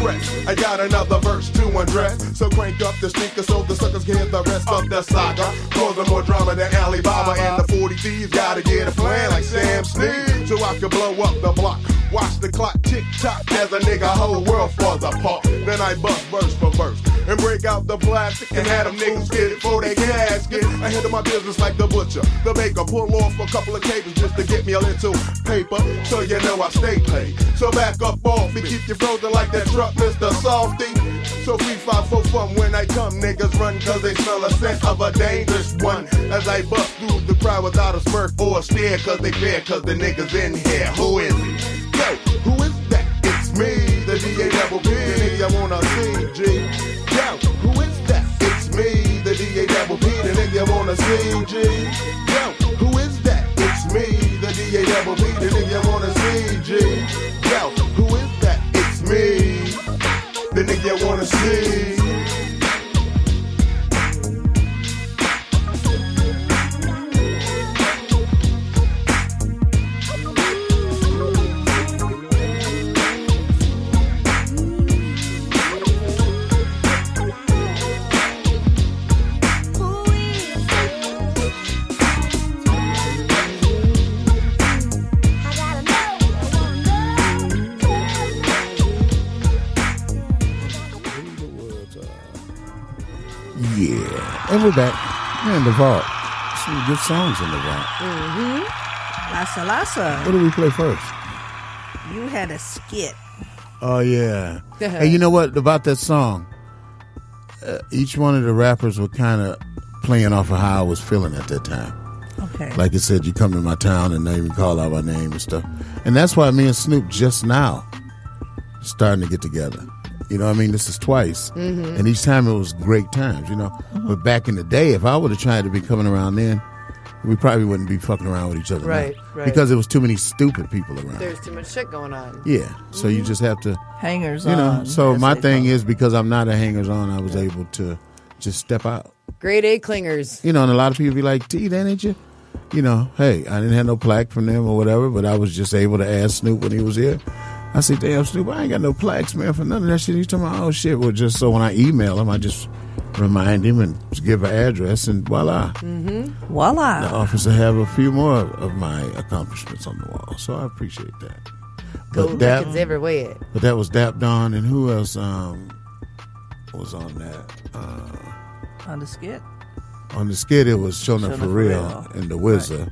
I got another verse to undress. So crank up the speaker so the suckers can hear the rest of the saga. Causing more drama than Alibaba and the 40 thieves. Gotta get a plan like Sam Snead. So I can blow up the block. Watch the clock tick tock as a nigga whole world falls apart. Then I bust verse for verse and break out the plastic and have them niggas get it for they casket. I handle my business like the butcher, the baker. Pull off a couple of cables just to get me a little paper, so you know I stay paid. So back up off me, keep you frozen like that truck, Mr. Softy. So free five for fun when I come, niggas run cause they smell a scent of a dangerous one. As I bust through the crowd without a smirk or a stare cause they fear cause the niggas in here. Who is it? Yo, who is that? It's me, the DA double P, the nigga wanna see, G. Yo, who is that? It's me, the DA double P, the nigga wanna see, G. Yo, who is that? It's me, the DA double P, the nigga wanna see, G. Yo, who is that? It's me, I wanna see. Yeah. And we're back. Man, the vault. Some good songs in the vault. Mm-hmm. Lassa Lassa. What do we play first? You had a skit. Oh yeah. hey, you know what about that song? Uh, each one of the rappers were kind of playing off of how I was feeling at that time. Okay. Like it said, you come to my town and they even call out my name and stuff. And that's why me and Snoop just now starting to get together. You know what I mean? This is twice. Mhm. And each time it was great times, you know. But back in the day, if I would have tried to be coming around then, we probably wouldn't be fucking around with each other. now. Right, right. Because there was too many stupid people around. There's too much shit going on. Yeah. So you just have to Hangers on. You know. on, So my thing is because I'm not a hangers on, I was able to just step out. Grade A clingers. You know, and a lot of people be like, "T, that ain't you." You know, hey, I didn't have no plaque from them or whatever, but I was just able to ask Snoop when he was here. I said, "Damn, Snoop, I ain't got no plaques, man, for none of that shit." He's talking about, "Oh shit." Well, just so when I email him, I just remind him and give an address, and voila. Mm-hmm. Voila. The officer have a few more of my accomplishments on the wall, so I appreciate that. Gold Dap- records everywhere. but that was Dap Don, and who else um, was on that? Uh, On the skit. on the skit, it was Shona Shona for real For Real. and the Wizard.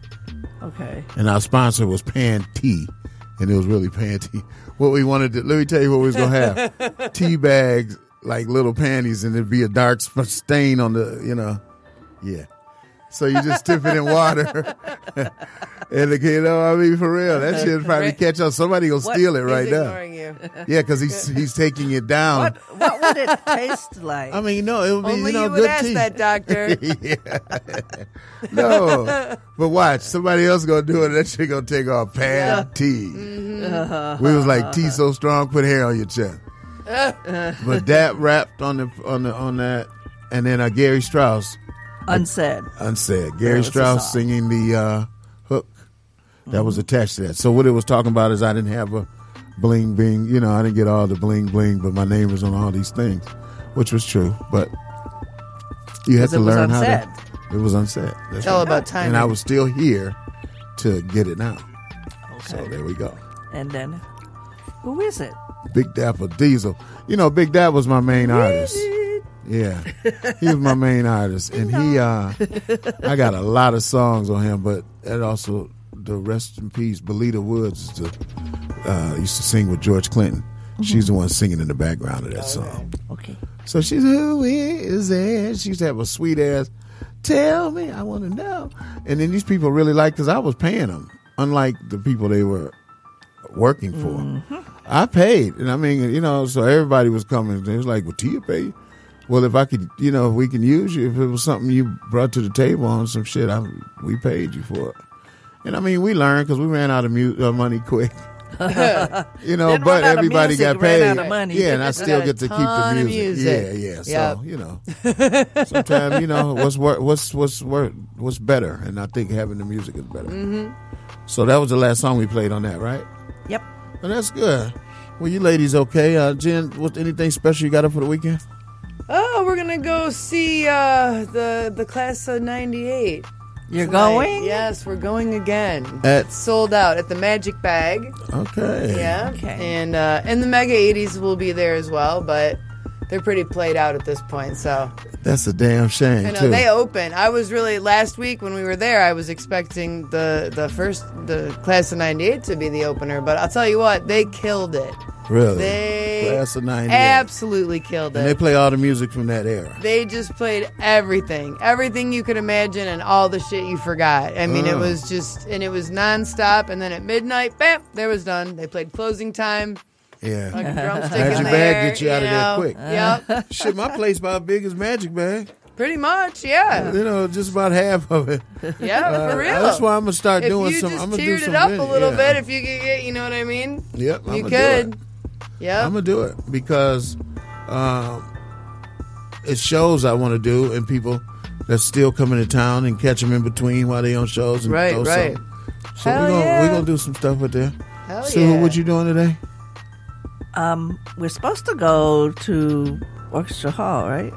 Okay. And our sponsor was Pan T, and it was really panty. What we wanted to let me tell you what we was gonna have: tea bags like little panties, and it'd be a dark stain on the, you know, yeah. So you just dip it in water. and the- you know, I mean, for real, that shit probably Right. catch on. Somebody gonna What? steal it right now. you. Yeah, because he's he's taking it down. What what would it taste like? I mean, no, it would be Only you know you would good ask tea. that, doctor. yeah. No, but watch somebody else gonna do it. That shit gonna take off pad tea. Mm-hmm. We was like tea so strong, put hair on your chest. But that rapped on the on the on that, and then uh, Gary Strauss Unsaid. unsaid. Gary was the Strauss singing the uh, hook that was attached to that. So what it was talking about is I didn't have a bling bling. You know, I didn't get all the bling bling, but my name was on all these things, which was true. But you had to it was learn how to. It was unsaid. That's It's all about time. And I was still here to get it now. Okay. So there we go. And then, who is it? Big Dapper Diesel. You know, Big Dap was my main artist. Yeah, he was my main artist, and he. uh I got a lot of songs on him, but that also the rest in peace. Belita Woods the, uh, used to sing with George Clinton. She's the one singing in the background of that song. Okay. So she's who is it? She used to have a sweet ass. Tell me, I want to know. And then these people really like because I was paying them, unlike the people they were working for. I paid, and I mean, you know, so everybody was coming. They was like, "Well, Tia pay." You?" Well, if I could, you know, if we can use you, if it was something you brought to the table on some shit, I, we paid you for it. And I mean, we learned because we ran out of mu- uh, money quick. you know, Didn't but run out of everybody music, got paid. out of money. Yeah, and I still get to keep the music. music. Yeah, yeah. So you know, sometimes you know what's wor- what's what's wor- what's better, and I think having the music is better. hmm So that was the last song we played on that, right? Yep. Well, that's good. Well, you ladies okay? Uh, Jen, what anything special you got up for the weekend? Oh, we're gonna go see uh, the the class of '98. You're tonight. going? Yes, we're going again. At- It's sold out at the Magic Bag. Okay. Yeah. Okay. And uh, and the Mega 80s will be there as well, but they're pretty played out at this point. So That's a damn shame I know too. they open. I was really last week when we were there. I was expecting the the first the class of '98 to be the opener, but I'll tell you what, they killed it. Really? They Class of '98. absolutely killed it. And they play all the music from that era. They just played everything, everything you could imagine, and all the shit you forgot. I mean, it Oh. was just, and it was nonstop. And then at midnight, bam, there was done. They played closing time. Yeah. Like a drumstick Magic in Bag there, get you out of you there know. quick. Yep. Shit, my place about big as Magic Bag. Pretty much, yeah. You know, just about half of it. Yeah, Uh, for real. That's why I'm gonna start if doing you some. just I'm gonna do some it up video- a little yeah. bit, if you could get, you know what I mean? Yep, you I'ma do could. It. Yeah. I'm gonna do it because um, it shows I want to do, and people that's still coming to town and catch them in between while they on shows. And Right, right. something. So Hell we're gonna yeah. we're gonna do some stuff with there. Hell so yeah. what you doing today? Um, we're supposed to go to Orchestra Hall, right?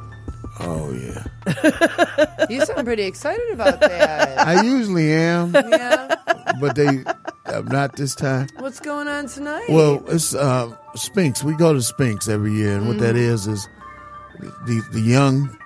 Oh yeah. You sound pretty excited about that. I usually am, yeah. but they uh, not this time. What's going on tonight? Well, it's uh, Sphinx. We go to Sphinx every year, and what that Mhm. is is the the young,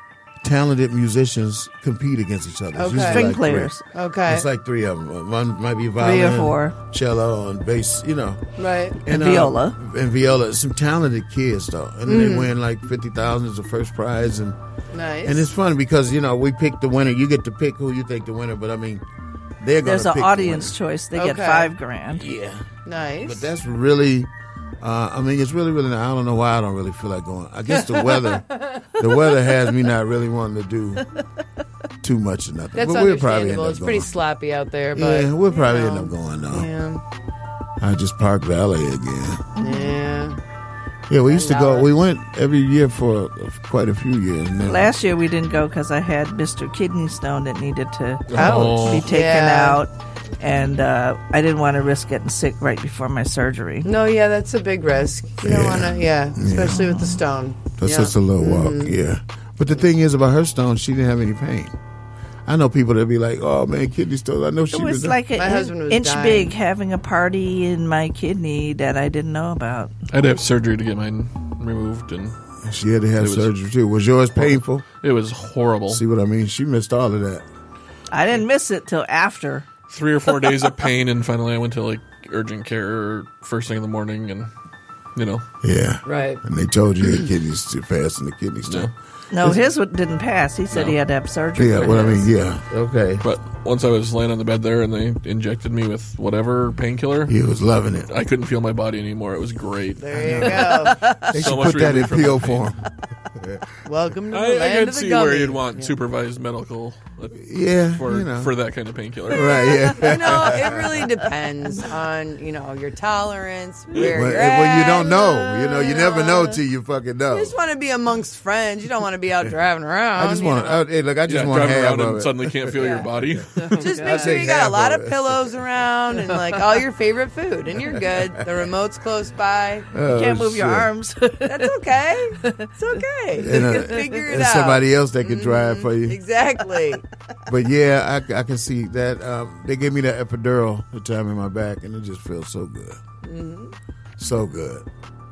talented musicians compete against each other. Okay. String like three. players. Okay. It's like three of them. One might be violin, Three or four. cello, and bass. You know, Right. And uh, viola. and viola. Some talented kids though, and then they win like fifty thousand as the first prize, and Nice. and it's fun because you know we pick the winner. You get to pick who you think the winner, but I mean, they're going There's an pick the audience choice. They get Okay. five grand. Yeah. Nice. But that's really, uh, I mean, it's really, really. I don't know why I don't really feel like going. I guess the weather, the weather has me not really wanting to do too much or nothing. That's but we'll probably end understandable. up It's pretty going. sloppy out there, but yeah, we'll probably you end up going though. Yeah. I just Park Valley again. Yeah. Yeah, we used to go. We went every year for quite a few years. And then, Last year we didn't go because I had Mr. Kidney Stone that needed to Ouch. be taken Yeah. out, and uh, I didn't want to risk getting sick right before my surgery. No, yeah, that's a big risk. You don't want to, yeah, especially with the stone. that's yeah. just a little walk. Mhm. Yeah, but the thing is about her stone, she didn't have any pain. I know people that be like, "Oh man, kidney stone." I know she It was was like an My husband was inch dying. big having a party in my kidney that I didn't know about. I had to have surgery to get mine removed, and She had to have It was- surgery too. Was yours painful? it was horrible. See what I mean? She missed all of that. I didn't miss it till after. Three or four days of pain, and finally I went to like urgent care first thing in the morning, and you know. Yeah. Right. And they told you the kidneys too fast in the kidney stone. No, his one didn't pass. He said he had to have surgery. Yeah, for well, I his. mean, yeah. Okay. But once I was laying on the bed there and they injected me with whatever painkiller, He was loving it. I couldn't feel my body anymore. It was great. There you go. They So should much put that in relief from pill the pain. form. Welcome to the I, I land could of the see gummy. where you'd want supervised medical. Uh, Yeah, for you know. for that kind of painkiller. Right, yeah. you know, it really depends on you know your tolerance, where Well, you're well, at. you don't know. You know, you never know till you fucking know. You just want to be amongst friends. You don't want to be out driving around. I just you want. know. to Hey, look, I just Yeah, want driving around and it. suddenly can't feel your body. Just I'll make sure you got a lot of of pillows around and like all your favorite food, and you're good. The remote's close by. Oh, Can't move your arms. That's okay. It's okay. And, you uh, can figure it and out. Somebody else that can drive for you. Exactly. But yeah, I, I can see that. Um, they gave me that epidural the time in my back, and it just feels so good, hmm so good.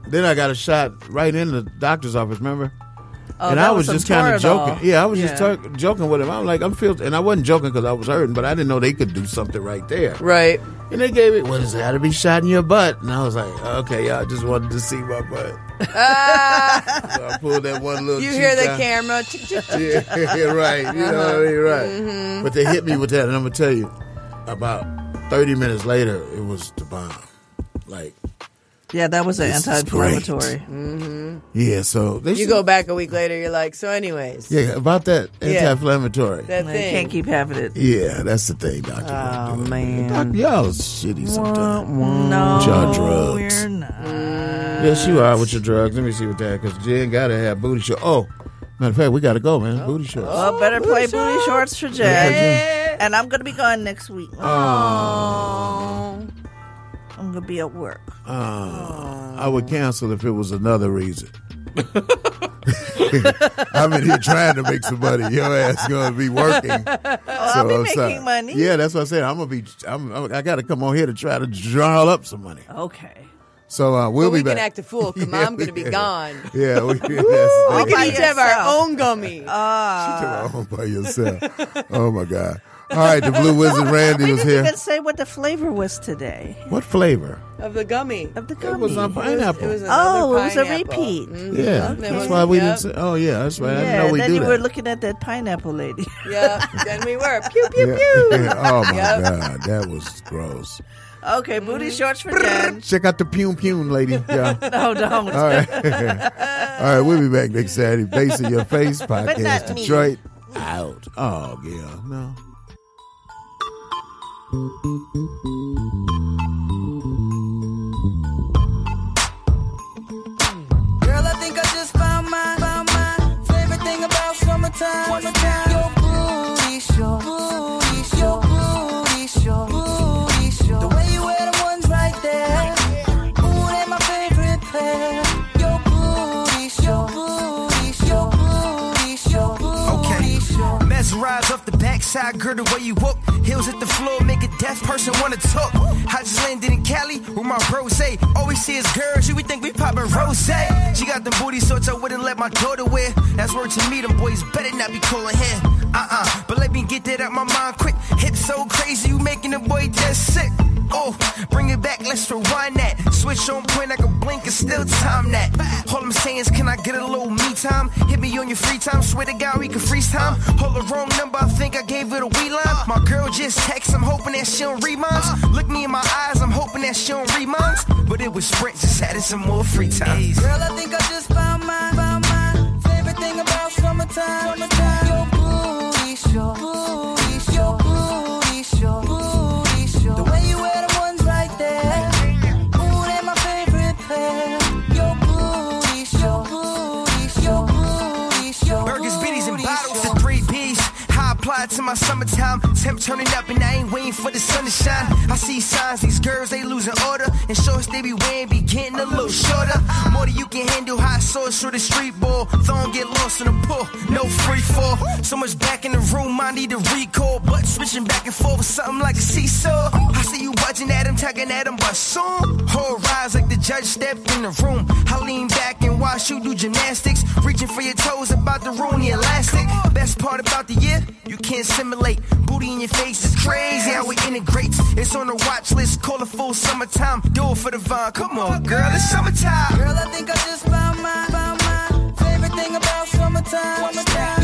Then I got a shot right in the doctor's office. Remember? Oh, and I was was just kind of joking. Yeah, I was just Yeah. talk, joking with him. I'm like, I'm feeling, and I wasn't joking because I was hurting, but I didn't know they could do something right there. Right. And they gave it. What is it? Got to be shot in your butt. And I was like, okay, y'all just wanted to see my butt. Ah, So I pulled that one little. you hear the out. camera. yeah, yeah, right. You know what I mean, right. Mhm. But they hit me with that, and I'm gonna tell you, about 30 minutes later, it was the bomb. Like, Yeah, that was an anti-inflammatory. hmm yeah. So they You should- go back a week later, you're like, so, anyways. Yeah, about that anti-inflammatory. That thing. can't keep having it. Yeah, that's the thing, doctor. Oh Doctor, man. y'all is shitty sometimes. No, Y'all drugs. we're not. Yes, you are with your drugs. Let me see what that. Because Jen got to have booty shorts. Oh, matter of fact, we got to go, man. Booty shorts. Well, better play booty booty shorts for Jen. Yeah. And I'm gonna be gone next week. Oh. I'm gonna be at work. Uh, I would cancel if it was another reason. I'm in here trying to make some money. Your ass gonna be working. I'll be I'm making sorry. money. Yeah, that's what I said. I'm gonna be. I'm, I'm, I got to come on here to try to draw up some money. Okay. So uh, we'll But we be can act a fool because Yeah, I'm going to be yeah. gone. Yeah, we, that's We can each have our own gummy. Ah. All by yourself. Oh my god! All right, the Blue Wizard Randy was we was didn't here. even say what the flavor was today. What flavor? Of the gummy. Of the gummy. It was on pineapple. It was oh, another it was a pineapple. repeat. Mhm. Yeah, That that's why we yep. didn't say. Oh yeah, that's right. I didn't Yeah, know we did. And then do you that. were looking at that pineapple lady. Yeah, then we were. Pew, pew, Yeah. pew. oh my Yep. god, that was gross. Okay, booty mm-hmm. shorts for Jen. Check out the Pum Pum lady. Yeah. No, don't. All right. All right, we'll be back next Saturday. Face in your face podcast, me. Detroit. Out. Oh yeah, no. Girl, I think I just found my, found my favorite thing about summertime. summertime. Backside, girl, the way you walk. Heels at the floor, make a deaf person wanna talk. I just landed in Cali with my rose. Always see us girls, you would think we poppin' rose. She got them booty shorts I wouldn't let my daughter wear. That's word to me, them boys better not be calling hair. Uh uh, but let me get that out my mind quick. Hips so crazy, you making a boy just sick. Oh, bring it back, let's rewind that. Switch on point, I can blink and still time that. All I'm saying is, can I get a little me time? Hit me on your free time, swear to God we can freeze time. Hold the wrong number, I think I gave it a wee line. My girl just text, I'm hoping that she don't read mines. Look me in my eyes, I'm hoping that she don't read mines. But it was Sprint, just added some more free time. Girl, I think I just found my, found my favorite thing about summertime. summertime. Your booty shorts, It to my summertime. Temp turning up, and I ain't waiting for the sun to shine. I see signs, these girls, they losing order. And shorts they be wearing be getting a little shorter. More than you can handle, hot sauce through the street ball. Thong get lost in the pool, no free fall. So much back in the room, I need a recall. But switching back and forth with something like a seesaw. I see you watching at him, tagging at but soon. Whole rise like the judge stepped in the room. I lean back and watch you do gymnastics. Reaching for your toes, about to ruin the elastic. Best part about the year, you can't can't simulate. Booty in your face is crazy how it integrates. It's on the watch list, call it full summertime. Do it for the vine. Come on, girl, it's summertime. Girl, I think I just found my, found my favorite thing about summertime. summertime.